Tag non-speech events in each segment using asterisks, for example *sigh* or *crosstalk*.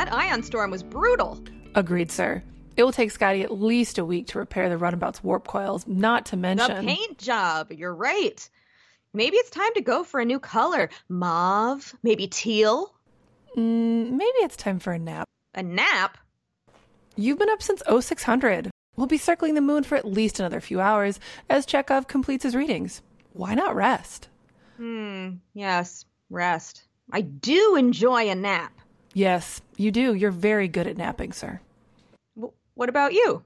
That ion storm was brutal. Agreed, sir. It will take Scotty at least a week to repair the runabout's warp coils, not to mention The paint job. You're right. Maybe it's time to go for a new color. Mauve, maybe teal. Mm, maybe it's time for a nap. A nap. You've been up since 0600. We'll be circling the moon for at least another few hours as Chekhov completes his readings. Why not rest? Hmm. Yes. Rest. I do enjoy a nap. Yes, you do. You're very good at napping, sir. W- what about you?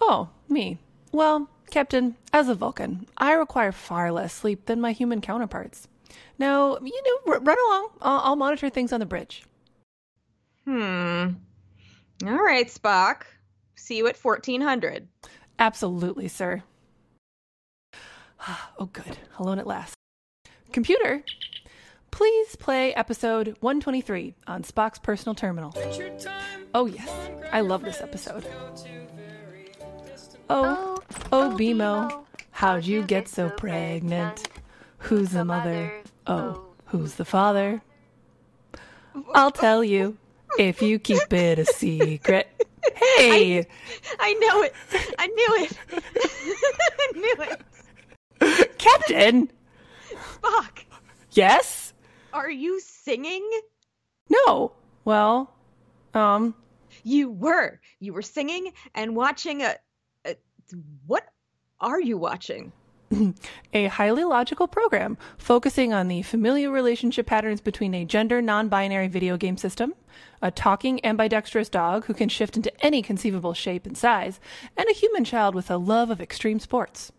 Oh, me. Well, Captain, as a Vulcan, I require far less sleep than my human counterparts. Now, you know, r- run along. I'll-, I'll monitor things on the bridge. Hmm. All right, Spock. See you at 1400. Absolutely, sir. *sighs* Oh, good. Alone at last. Computer, please play episode 123 on Spock's personal terminal. Oh, yes. I love this episode. Oh, oh, BMO, how'd you get so pregnant? Who's the mother? Oh, who's the father? I'll tell you if you keep it a secret. Hey! I know it. I knew it. *laughs* I knew it. Captain! Spock, Yes? Are you singing? No. Well, um, You were. You were singing and watching a, a. What are you watching? *laughs* a highly logical program focusing on the familial relationship patterns between a gender non binary video game system, a talking ambidextrous dog who can shift into any conceivable shape and size, and a human child with a love of extreme sports.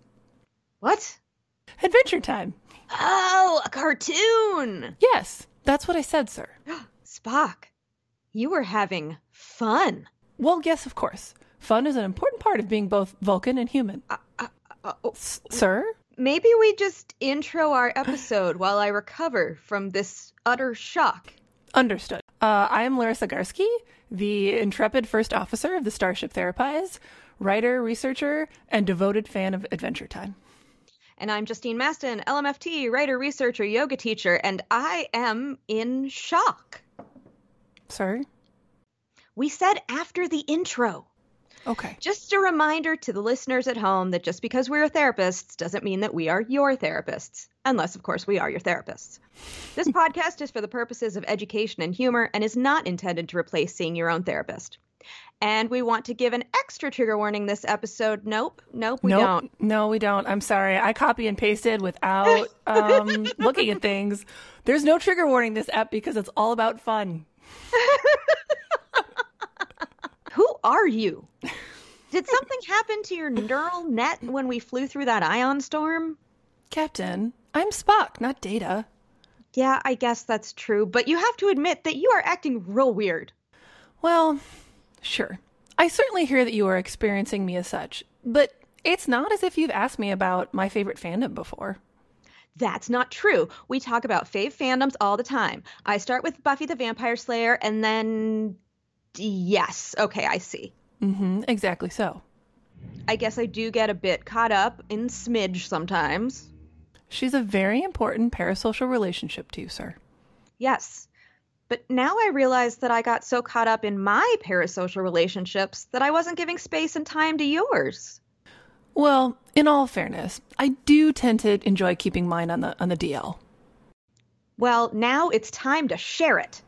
What? Adventure time. Oh, a cartoon. Yes, that's what I said, sir. *gasps* Spock, you were having fun. Well, yes, of course. Fun is an important part of being both Vulcan and human. Uh, oh, S- sir? maybe we just intro our *gasps* episode while I recover from this utter shock. Understood. Uh, I am Larisa Garski, the intrepid first officer of the Starship Therapise, writer, researcher, and devoted fan of Adventure Time. And I'm Justine Mastin, LMFT, writer, researcher, yoga teacher, and I am in shock. Sorry? We said after the intro. Okay. Just a reminder to the listeners at home that just because we're therapists doesn't mean that we are your therapists, unless, of course, we are your therapists. This *laughs* podcast is for the purposes of education and humor and is not intended to replace seeing your own therapist. And we want to give an extra trigger warning this episode. Nope, nope, we nope. don't. No, we don't. I'm sorry. I copy and pasted without *laughs* um, looking at things. There's no trigger warning this app because it's all about fun. *laughs* Who are you? Did something happen to your neural net when we flew through that ion storm? Captain, I'm Spock, not Data. Yeah, I guess that's true, but you have to admit that you are acting real weird. Well, sure. I certainly hear that you are experiencing me as such, but it's not as if you've asked me about my favorite fandom before. That's not true. We talk about fave fandoms all the time. I start with Buffy the Vampire Slayer and then. Yes, okay, I see. Mm-hmm, exactly so. I guess I do get a bit caught up in smidge sometimes. She's a very important parasocial relationship to you, sir. Yes. But now I realize that I got so caught up in my parasocial relationships that I wasn't giving space and time to yours. Well, in all fairness, I do tend to enjoy keeping mine on the on the DL. Well, now it's time to share it.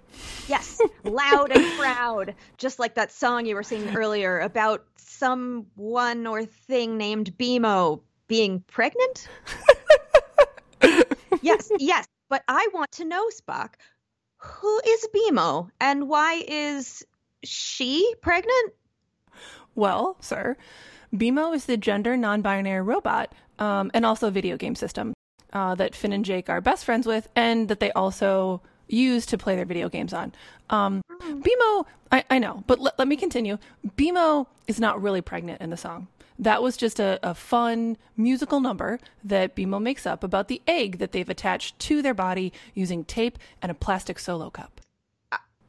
Yes, *laughs* loud and proud, just like that song you were singing earlier about someone or thing named BMO being pregnant. *laughs* yes, yes, but I want to know, Spock, who is BMO and why is she pregnant? Well, sir, BMO is the gender non-binary robot, um, and also video game system uh, that Finn and Jake are best friends with, and that they also use to play their video games on. Um, BMO, I, I know, but let, let me continue. BMO is not really pregnant in the song. That was just a, a fun musical number that BMO makes up about the egg that they've attached to their body using tape and a plastic solo cup.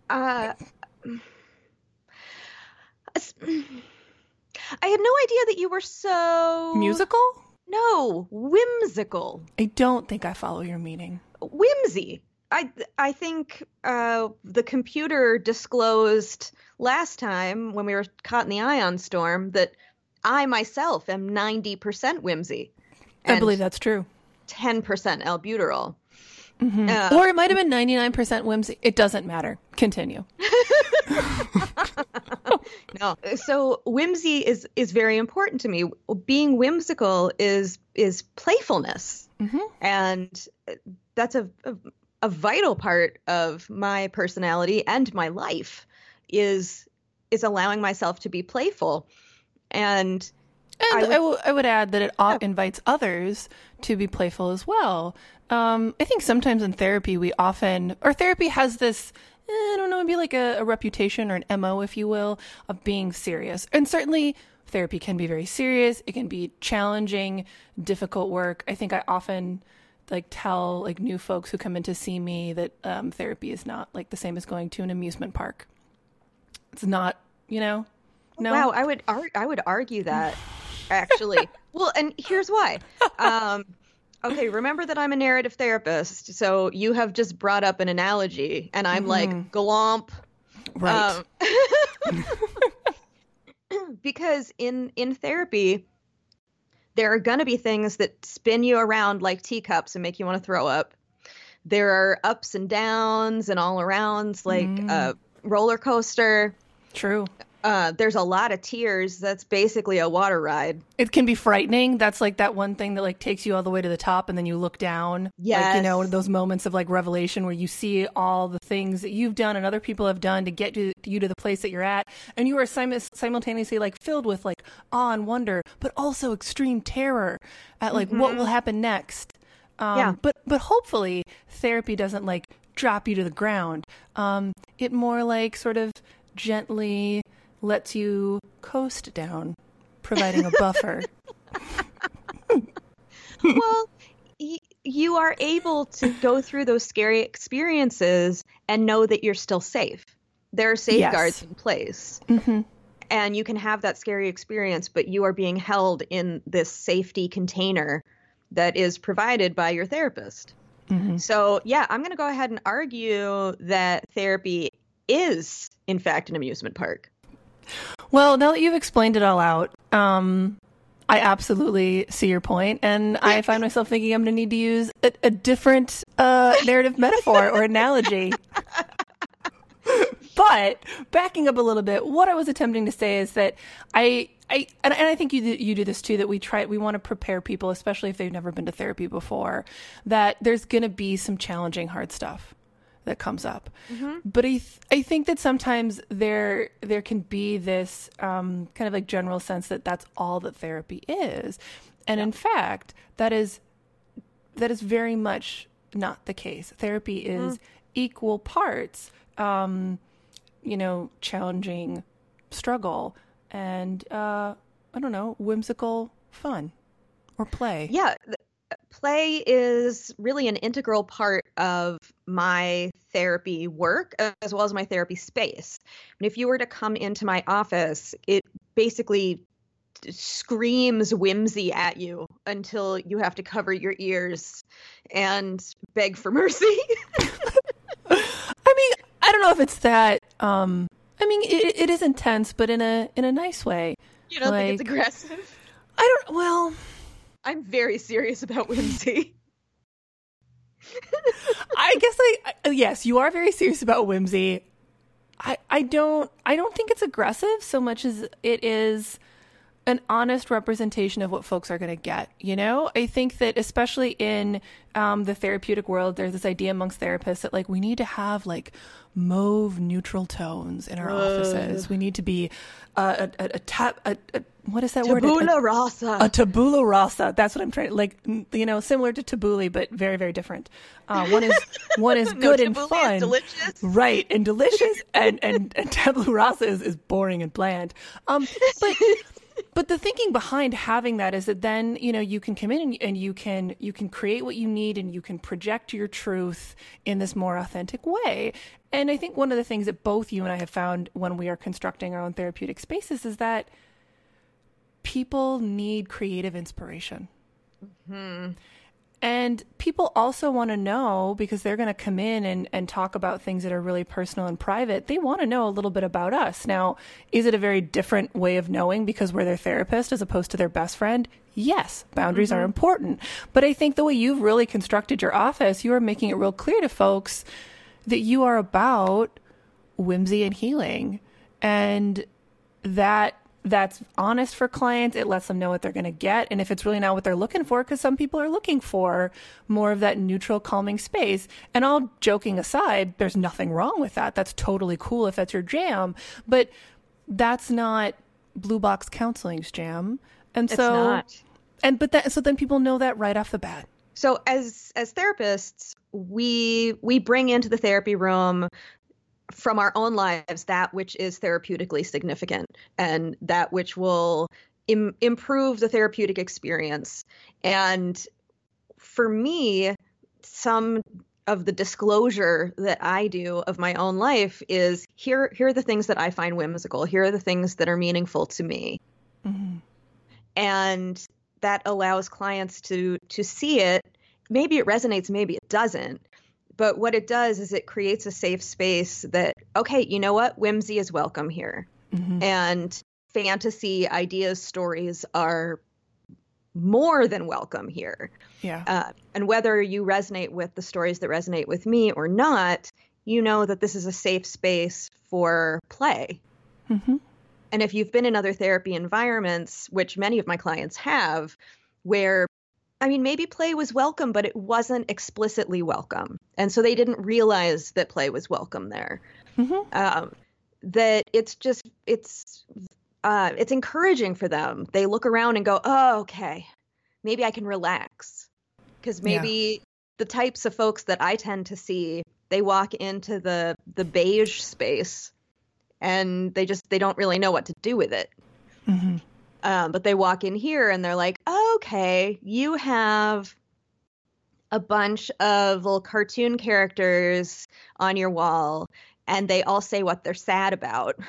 Uh, I had no idea that you were so Musical? No, whimsical. I don't think I follow your meaning. Whimsy. I I think uh, the computer disclosed last time when we were caught in the ion storm that I myself am ninety percent whimsy. I believe that's true. Ten percent albuterol. Uh, or it might have been 99% whimsy. It doesn't matter. Continue. *laughs* *laughs* no. So whimsy is is very important to me. Being whimsical is is playfulness, mm-hmm. and that's a, a, a vital part of my personality and my life. Is is allowing myself to be playful, and. And I would, I, w- I would add that it yeah. invites others to be playful as well. Um, I think sometimes in therapy, we often, or therapy has this eh, I don't know, maybe like a, a, reputation or an MO, if you will, of being serious. And certainly therapy can be very serious. It can be challenging, difficult work. I think I often like tell like new folks who come in to see me that um, therapy is not like the same as going to an amusement park. It's not, you know. No. Wow, I would ar- I would argue that actually. *laughs* well, and here's why. Um, okay, remember that I'm a narrative therapist, so you have just brought up an analogy, and I'm mm-hmm. like glomp. Right. Um, *laughs* *coughs* because in in therapy, there are gonna be things that spin you around like teacups and make you want to throw up. There are ups and downs and all arounds like mm. a roller coaster. True uh, there's a lot of tears. That's basically a water ride. It can be frightening. That's like that one thing that like takes you all the way to the top and then you look down. Yeah. Like, you know, those moments of like revelation where you see all the things that you've done and other people have done to get to, you to the place that you're at. And you are sim- simultaneously like filled with like awe and wonder, but also extreme terror at like mm-hmm. what will happen next. Um, yeah. But, but hopefully therapy doesn't like drop you to the ground. Um, it more like sort of gently lets you coast down, providing a buffer. *laughs* well, y- you are able to go through those scary experiences and know that you're still safe. There are safeguards yes. in place. Mm-hmm. And you can have that scary experience, but you are being held in this safety container that is provided by your therapist. Mm-hmm. So, yeah, I'm going to go ahead and argue that therapy is, in fact, an amusement park. Well, now that you've explained it all out, um, I absolutely see your point, and I find myself thinking I'm going to need to use a, a different uh, narrative metaphor or analogy. *laughs* but backing up a little bit, what I was attempting to say is that I, I, and, and I think you you do this too. That we try, we want to prepare people, especially if they've never been to therapy before, that there's going to be some challenging, hard stuff that comes up. Mm-hmm. But I th- I think that sometimes there there can be this um, kind of like general sense that that's all that therapy is, and yeah. in fact that is that is very much not the case. Therapy mm-hmm. is equal parts, um, you know, challenging struggle and uh, I don't know, whimsical fun or play. Yeah, play is really an integral part of my therapy work as well as my therapy space. And if you were to come into my office, it basically screams whimsy at you until you have to cover your ears and beg for *laughs* mercy. I mean, I don't know if it's that um I mean it, it is intense but in a in a nice way. You don't like, think it's aggressive? I don't well I'm very serious about whimsy. I guess I yes, you are very serious about whimsy. I I don't I don't think it's aggressive so much as it is an honest representation of what folks are going to get. You know, I think that especially in um, the therapeutic world, there's this idea amongst therapists that like we need to have like mauve neutral tones in our offices. We need to be uh, a, a, a tap. A, a, what is that word? Tabula rasa. a tabula rasa. That's what I'm trying. To like you know, similar to tabuli, but very very different. Uh, one is *laughs* one is No, good and fun, delicious. right, and delicious, *laughs* and and, and tabula rasa is, is boring and bland. Um, but but the thinking behind having that is that then you know you can come in and, and you can you can create what you need and you can project your truth in this more authentic way. And i think one of the things that both you and i have found when we are constructing our own therapeutic spaces is that people need creative inspiration mm-hmm. And people also want to know because they're going to come in and, and talk about things that are really personal and private. They want to know a little bit about us. Now, is it a very different way of knowing because we're their therapist as opposed to their best friend? Yes, boundaries are mm-hmm. important. But I think the way you've really constructed your office, you are making it real clear to folks that you are about whimsy and healing. And that that's honest for clients. It lets them know what they're going to get. And if it's really not what they're looking for, because some people are looking for more of that neutral, calming space. And all joking aside, there's nothing wrong with that. That's totally cool if that's your jam. But that's not Blue Box Counseling's jam. And It's so, not. and but that so then people know that right off the bat. So as as therapists, we we bring into the therapy room from our own lives that which is therapeutically significant and that which will Im- improve the therapeutic experience. And for me, some of the disclosure that I do of my own life is here here are the things that I find whimsical. Here are the things that are meaningful to me mm-hmm. and that allows clients to to see it maybe it resonates maybe it doesn't but what it does is it creates a safe space that okay you know what? Whimsy is welcome here. And fantasy ideas stories are more than welcome here. Yeah. uh, and whether you resonate with the stories that resonate with me or not you know that this is a safe space for play. Mhm. and if you've been in other therapy environments, which many of my clients have, where I mean, maybe play was welcome, but it wasn't explicitly welcome. And so they didn't realize that play was welcome there. Um, that it's just, it's, uh, it's encouraging for them. They look around and go, oh, okay, maybe I can relax. Because Yeah. maybe the types of folks that I tend to see, they walk into the, the beige space and they just they don't really know what to do with it. Um, but they walk in here and they're like, okay, you have a bunch of little cartoon characters on your wall, and they all say what they're sad about. *laughs*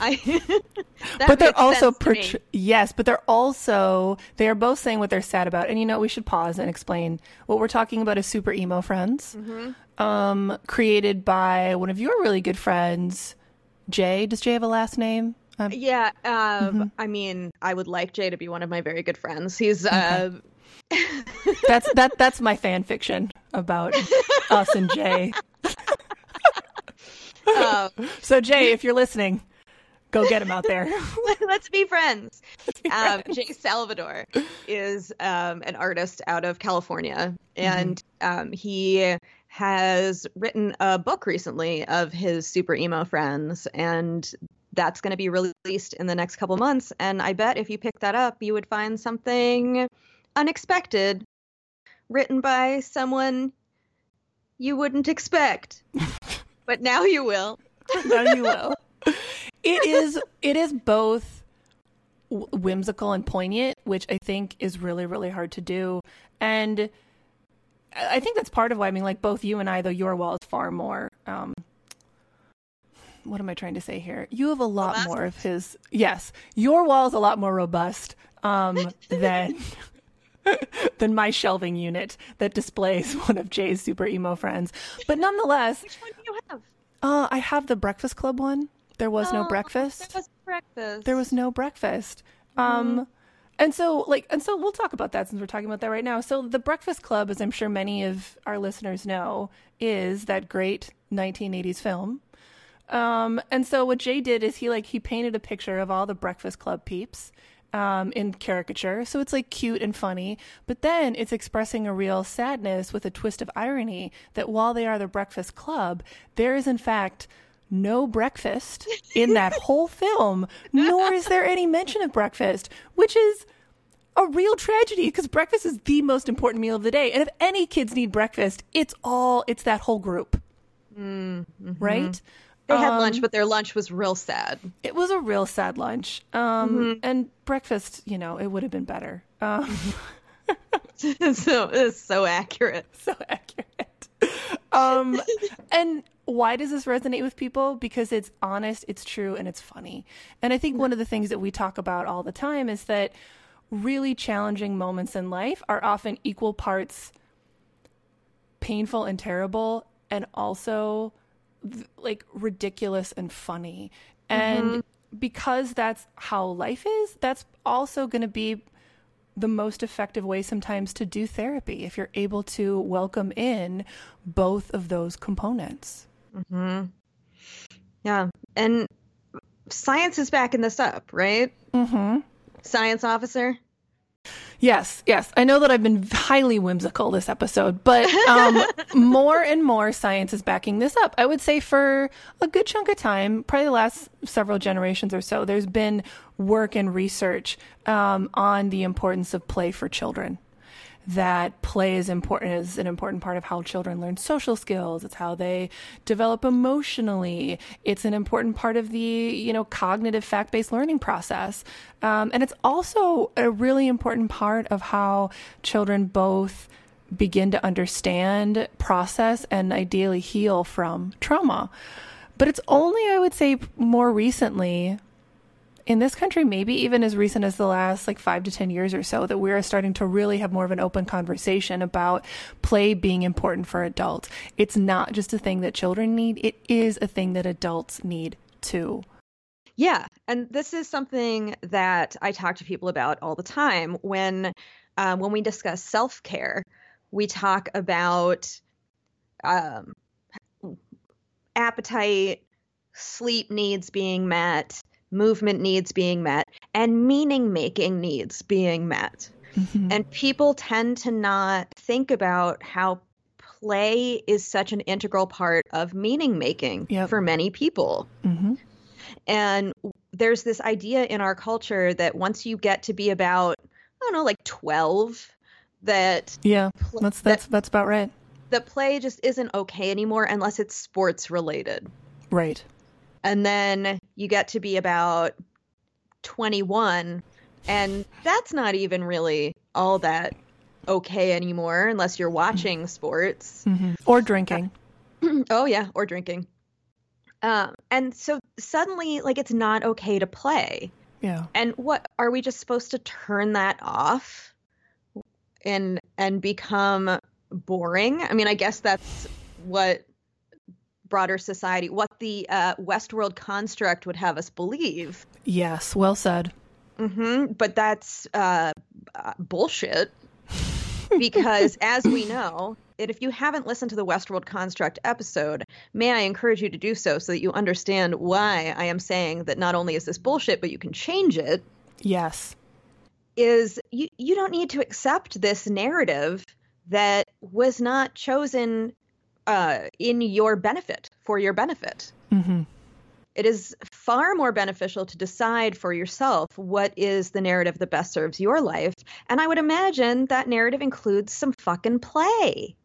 I, *laughs* but they're also sense to me. portray- yes, but they're also they are both saying what they're sad about. And you know, we should pause and explain what we're talking about is Super Emo Friends, Mm-hmm. um, created by one of your really good friends, Jay. Does Jay have a last name? Um, Yeah, um, Mm-hmm. I mean, I would like Jay to be one of my very good friends. He's uh, *laughs* that's that that's my fan fiction about us and Jay. uh, So Jay, if you're listening, go get him out there. *laughs* let's be friends. Um, Jay Salvador is um, an artist out of California, and um, he has written a book recently of his super emo friends, and that's going to be released in the next couple months. And I bet if you pick that up, you would find something unexpected written by someone you wouldn't expect. *laughs* but now you will. *laughs* now you will. It is. It is both whimsical and poignant, which I think is really, really hard to do. And I think that's part of why. I mean, like both you and I, though your wall is far more. Um, what am I trying to say here? You have a lot Robust? more of his. Yes, your wall is a lot more robust um, *laughs* than. *laughs* than my shelving unit that displays *laughs* one of Jay's super emo friends. But nonetheless, Which one do you have? uh, I have the Breakfast Club one. There was no Oh, breakfast. There was breakfast. There was no breakfast. Um, and so like, and so we'll talk about that since we're talking about that right now. So the Breakfast Club, as I'm sure many of our listeners know, is that great 1980s film Um, and so what Jay did is he like he painted a picture of all the Breakfast Club peeps um, in caricature. So it's like cute and funny, but then it's expressing a real sadness with a twist of irony that while they are the Breakfast Club, there is in fact no breakfast in that *laughs* whole film, nor is there any mention of breakfast, which is a real tragedy because breakfast is the most important meal of the day. And if any kids need breakfast, it's all, it's that whole group. Mm-hmm. Right? They had um, lunch, but their lunch was real sad. It was a real sad lunch. Um, mm-hmm. And breakfast, you know, it would have been better. Um, *laughs* so it's so accurate. *laughs* So accurate. Um, and why does this resonate with people? Because it's honest, it's true, and it's funny. And I think one of the things that we talk about all the time is that really challenging moments in life are often equal parts painful and terrible, and also like ridiculous and funny. And mm-hmm. because that's how life is, that's also going to be the most effective way sometimes to do therapy if you're able to welcome in both of those components. Mm-hmm. Yeah. And science is backing this up, right? Mm-hmm. Science officer? Yes, yes. I know that I've been highly whimsical this episode, but um, *laughs* more and more science is backing this up. I would say for a good chunk of time, probably the last several generations or so, there's been work and research um, on the importance of play for children that play is important is an important part of how children learn social skills. It's how they develop emotionally. It's an important part of the you know cognitive fact based learning process, um, and it's also a really important part of how children both begin to understand, process, and ideally heal from trauma. But it's only, I would say, more recently in this country, maybe even as recent as the last like five to 10 years or so, that we are starting to really have more of an open conversation about play being important for adults. It's not just a thing that children need, it is a thing that adults need too. Yeah. And this is something that I talk to people about all the time. When, um, when we discuss self care, we talk about um, appetite, sleep needs being met movement needs being met, and meaning making needs being met. Mm-hmm. And people tend to not think about how play is such an integral part of meaning making yep. for many people. Mm-hmm. And there's this idea in our culture that once you get to be about, I don't know, like 12, that. Yeah, that's, that's, that, that's about right. That play just isn't okay anymore unless it's sports related. Right and then you get to be about 21 and that's not even really all that okay anymore unless you're watching sports. Mm-hmm. or drinking. *clears throat* Oh yeah or drinking. Um, and so suddenly like it's not okay to play. Yeah. And what are we just supposed to turn that off and and become boring? I mean i guess that's what broader society, what the uh, Westworld construct would have us believe. Yes, well said. Mm-hmm, but that's uh, uh, bullshit. because *laughs* as we know, that if you haven't listened to the Westworld Construct episode, may I encourage you to do so so that you understand why I am saying that not only is this bullshit, but you can change it. Yes. Is you, you don't need to accept this narrative that was not chosen uh, in your benefit, for your benefit. Mm-hmm. It is far more beneficial to decide for yourself what is the narrative that best serves your life. And I would imagine that narrative includes some fucking play.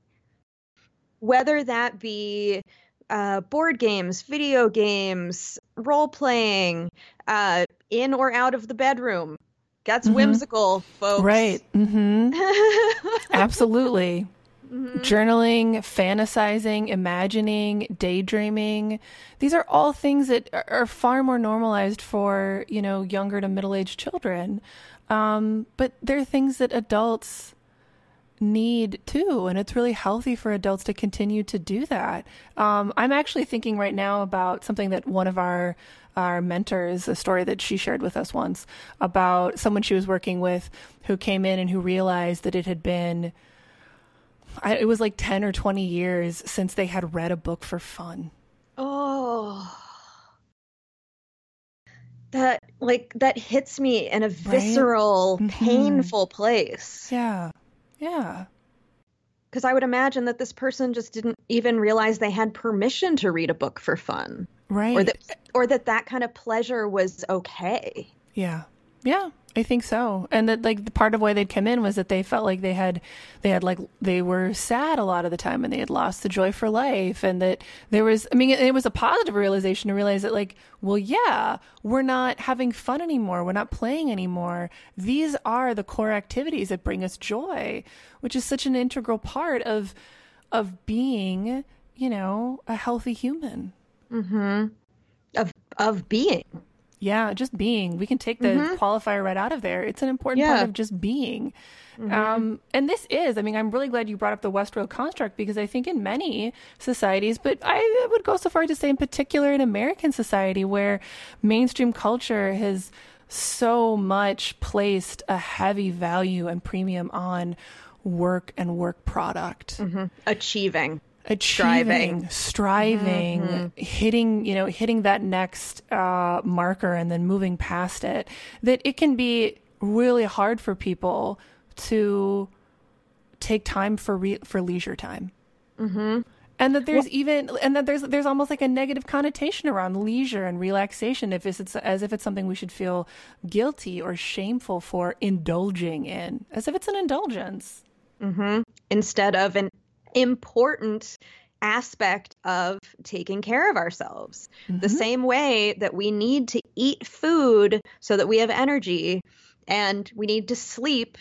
Whether that be uh, board games, video games, role playing, uh, in or out of the bedroom. That's mm-hmm. whimsical, folks. Right. Mm-hmm. *laughs* Absolutely. Mm-hmm. Journaling, fantasizing, imagining, daydreaming. These are all things that are far more normalized for, you know, younger to middle aged children. Um, but they're things that adults need too. And it's really healthy for adults to continue to do that. Um, I'm actually thinking right now about something that one of our our mentors, a story that she shared with us once about someone she was working with who came in and who realized that it had been it was like 10 or 20 years since they had read a book for fun. Oh. that like that hits me in a visceral, Mhm. painful place. Yeah. Yeah. Because I would imagine that this person just didn't even realize they had permission to read a book for fun, Right. or that or that that kind of pleasure was okay. Yeah. Yeah, I think so. And that like the part of why they'd come in was that they felt like they had they had like they were sad a lot of the time and they had lost the joy for life and that there was I mean it, it was a positive realization to realize that like well yeah, we're not having fun anymore. We're not playing anymore. These are the core activities that bring us joy, which is such an integral part of of being, you know, a healthy human. Mhm. Of of being. Yeah, just being. We can take the mm-hmm. qualifier right out of there. It's an important Yeah. part of just being. Mm-hmm. Um, and this is, I mean, I'm really glad you brought up the Westworld construct because I think in many societies, but I would go so far to say in particular in American society where mainstream culture has so much placed a heavy value and premium on work and work product mm-hmm. Achieving. Achieving, striving, Mm-hmm. hitting, you know, hitting that next uh, marker and then moving past it, that it can be really hard for people to take time for re- for leisure time. Mm-hmm. And that there's even and that there's there's almost like a negative connotation around leisure and relaxation if it's, it's as if it's something we should feel guilty or shameful for indulging in as if it's an indulgence. instead of an important aspect of taking care of ourselves. The mm-hmm. same way that we need to eat food so that we have energy and we need to sleep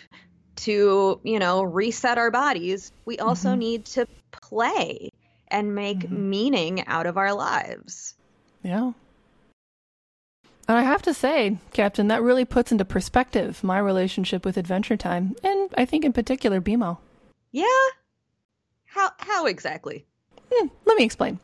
to, you know, reset our bodies, we also mm-hmm. need to play and make mm-hmm. meaning out of our lives. Yeah. And I have to say, Captain, that really puts into perspective my relationship with Adventure Time, and I think in particular BMO. Yeah? How how exactly? Hmm, let me explain.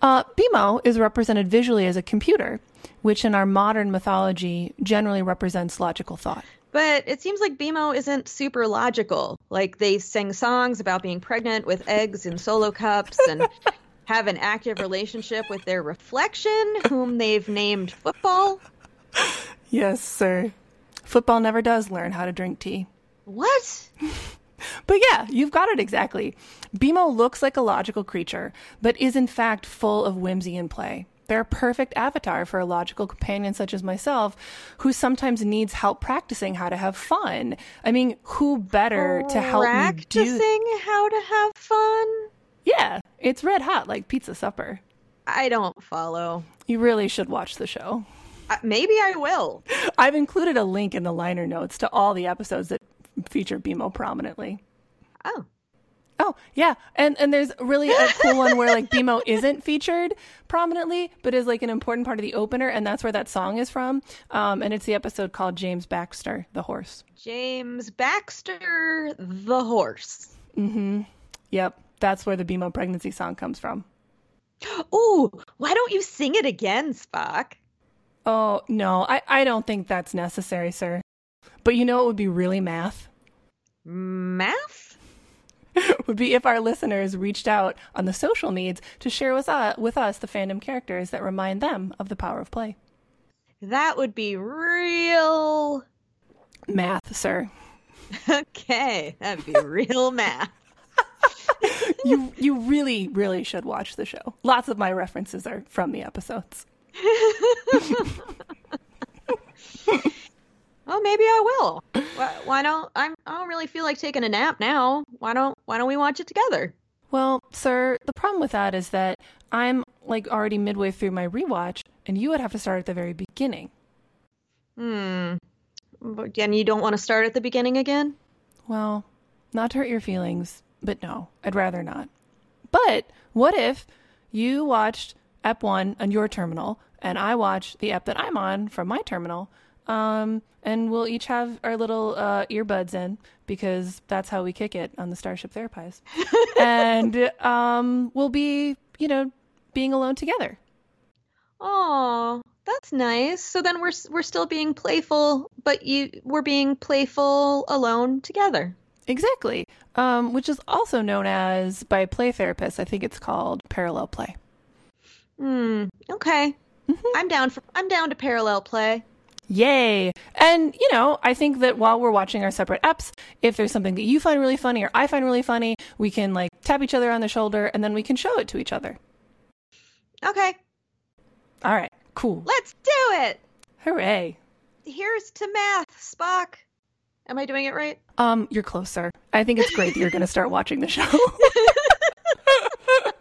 Uh, BMO is represented visually as a computer, which in our modern mythology generally represents logical thought. But it seems like BMO isn't super logical. Like they sing songs about being pregnant with eggs in solo cups and *laughs* have an active relationship with their reflection, whom they've named football. Yes, sir. Football never does learn how to drink tea. What? *laughs* But yeah, you've got it exactly. BMO looks like a logical creature, but is in fact full of whimsy and play. They're a perfect avatar for a logical companion such as myself, who sometimes needs help practicing how to have fun. I mean, who better to help me Practicing do? how to have fun? Yeah, it's red hot like pizza supper. I don't follow. You really should watch the show. Uh, maybe I will. I've included a link in the liner notes to all the episodes that feature BMO prominently. Oh. Oh, yeah. And and there's really a cool one where like BMO *laughs* isn't featured prominently, but is like an important part of the opener, and that's where that song is from. Um, and it's the episode called James Baxter, the horse. James Baxter, the horse. Yep, that's where the BMO pregnancy song comes from. *gasps* Ooh, why don't you sing it again, Spock? Oh, no, I, I don't think that's necessary, sir. But you know it would be really math? Math? *laughs* would be if our listeners reached out on the social needs to share with, uh, with us the fandom characters that remind them of the power of play. That would be real. Math, sir. *laughs* Okay, that'd be real math. *laughs* you you really really should watch the show. Lots of my references are from the episodes. Oh, maybe I will. Why, why don't I'm? I don't really feel like taking a nap now. Why don't Why don't we watch it together? Well, sir, the problem with that is that I'm like already midway through my rewatch, and you would have to start at the very beginning. Hmm. But- And you don't want to start at the beginning again? Well, not to hurt your feelings, but no, I'd rather not. But what if you watched Ep 1 on your terminal, and I watched the Ep that I'm on from my terminal, um, and we'll each have our little uh, earbuds in because that's how we kick it on the Starship Therapise. *laughs* and um, we'll be, you know, being alone together. Oh, that's nice. So then we're we're still being playful, but you we're being playful alone together. Exactly. Um, which is also known as, by play therapists, I think it's called parallel play. Hmm. Okay. I'm down for I'm down to parallel play. Yay. And, you know, I think that while we're watching our separate apps, if there's something that you find really funny or I find really funny, we can like tap each other on the shoulder and then we can show it to each other. Okay, All right, cool. let's do it. Hooray. Here's to math, Spock. Am I doing it right? Um, you're closer. I think it's great that you're going to start watching the show. *laughs* *laughs*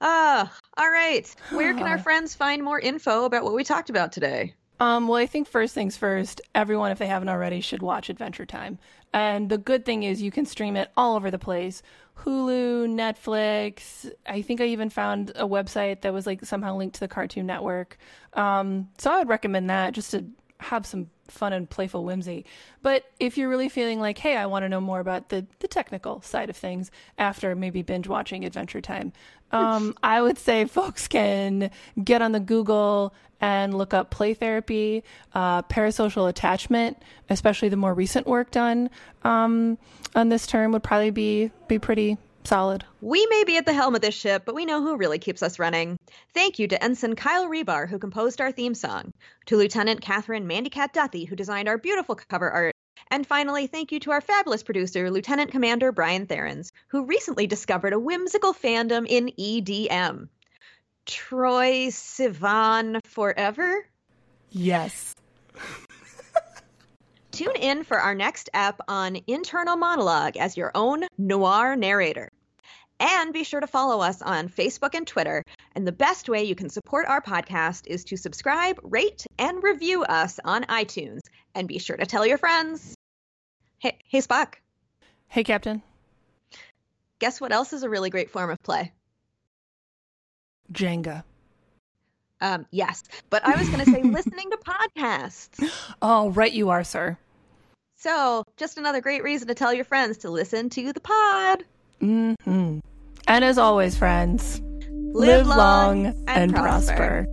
Ah, all right. Where can our friends find more info about what we talked about today? Um, well, I think first things first, everyone, if they haven't already, should watch Adventure Time. And the good thing is you can stream it all over the place Hulu, Netflix. I think I even found a website that was like somehow linked to the Cartoon Network. Um, so I would recommend that just to have some fun and playful whimsy. But if you're really feeling like, hey, I want to know more about the, the technical side of things after maybe binge watching Adventure Time, um, I would say folks can get on the Google and look up play therapy, uh, parasocial attachment, especially the more recent work done um, on this term would probably be be pretty solid. We may be at the helm of this ship, but we know who really keeps us running. Thank you to Ensign Kyle Rebar, who composed our theme song, to Lieutenant Catherine Mandycat Duthie, who designed our beautiful cover art, and finally, thank you to our fabulous producer, Lieutenant Commander Brian Therens, who recently discovered a whimsical fandom in EDM. Troye Sivan Forever? Yes. Tune in for our next app on internal monologue as your own noir narrator. And be sure to follow us on Facebook and Twitter. And the best way you can support our podcast is to subscribe, rate, and review us on iTunes. And be sure to tell your friends. Hey, hey Spock, Hey, Captain. guess what else is a really great form of play? Jenga. Um, yes, but I was going to say *laughs* listening to podcasts. Oh, right, you are, sir. So, just another great reason to tell your friends to listen to the pod. hmm And as always, friends, Live long and prosper.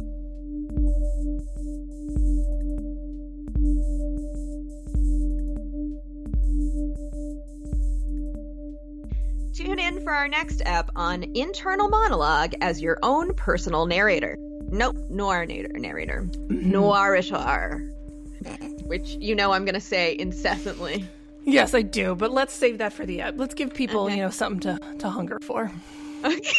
Tune in for our next ep on internal monologue as your own personal narrator. Nope, noir narrator, *clears throat* narrator. Noirish R. Which you know I'm going to say incessantly. Yes, I do, but let's save that for the end. Let's give people, okay. you know, something to, to hunger for. Okay. *laughs*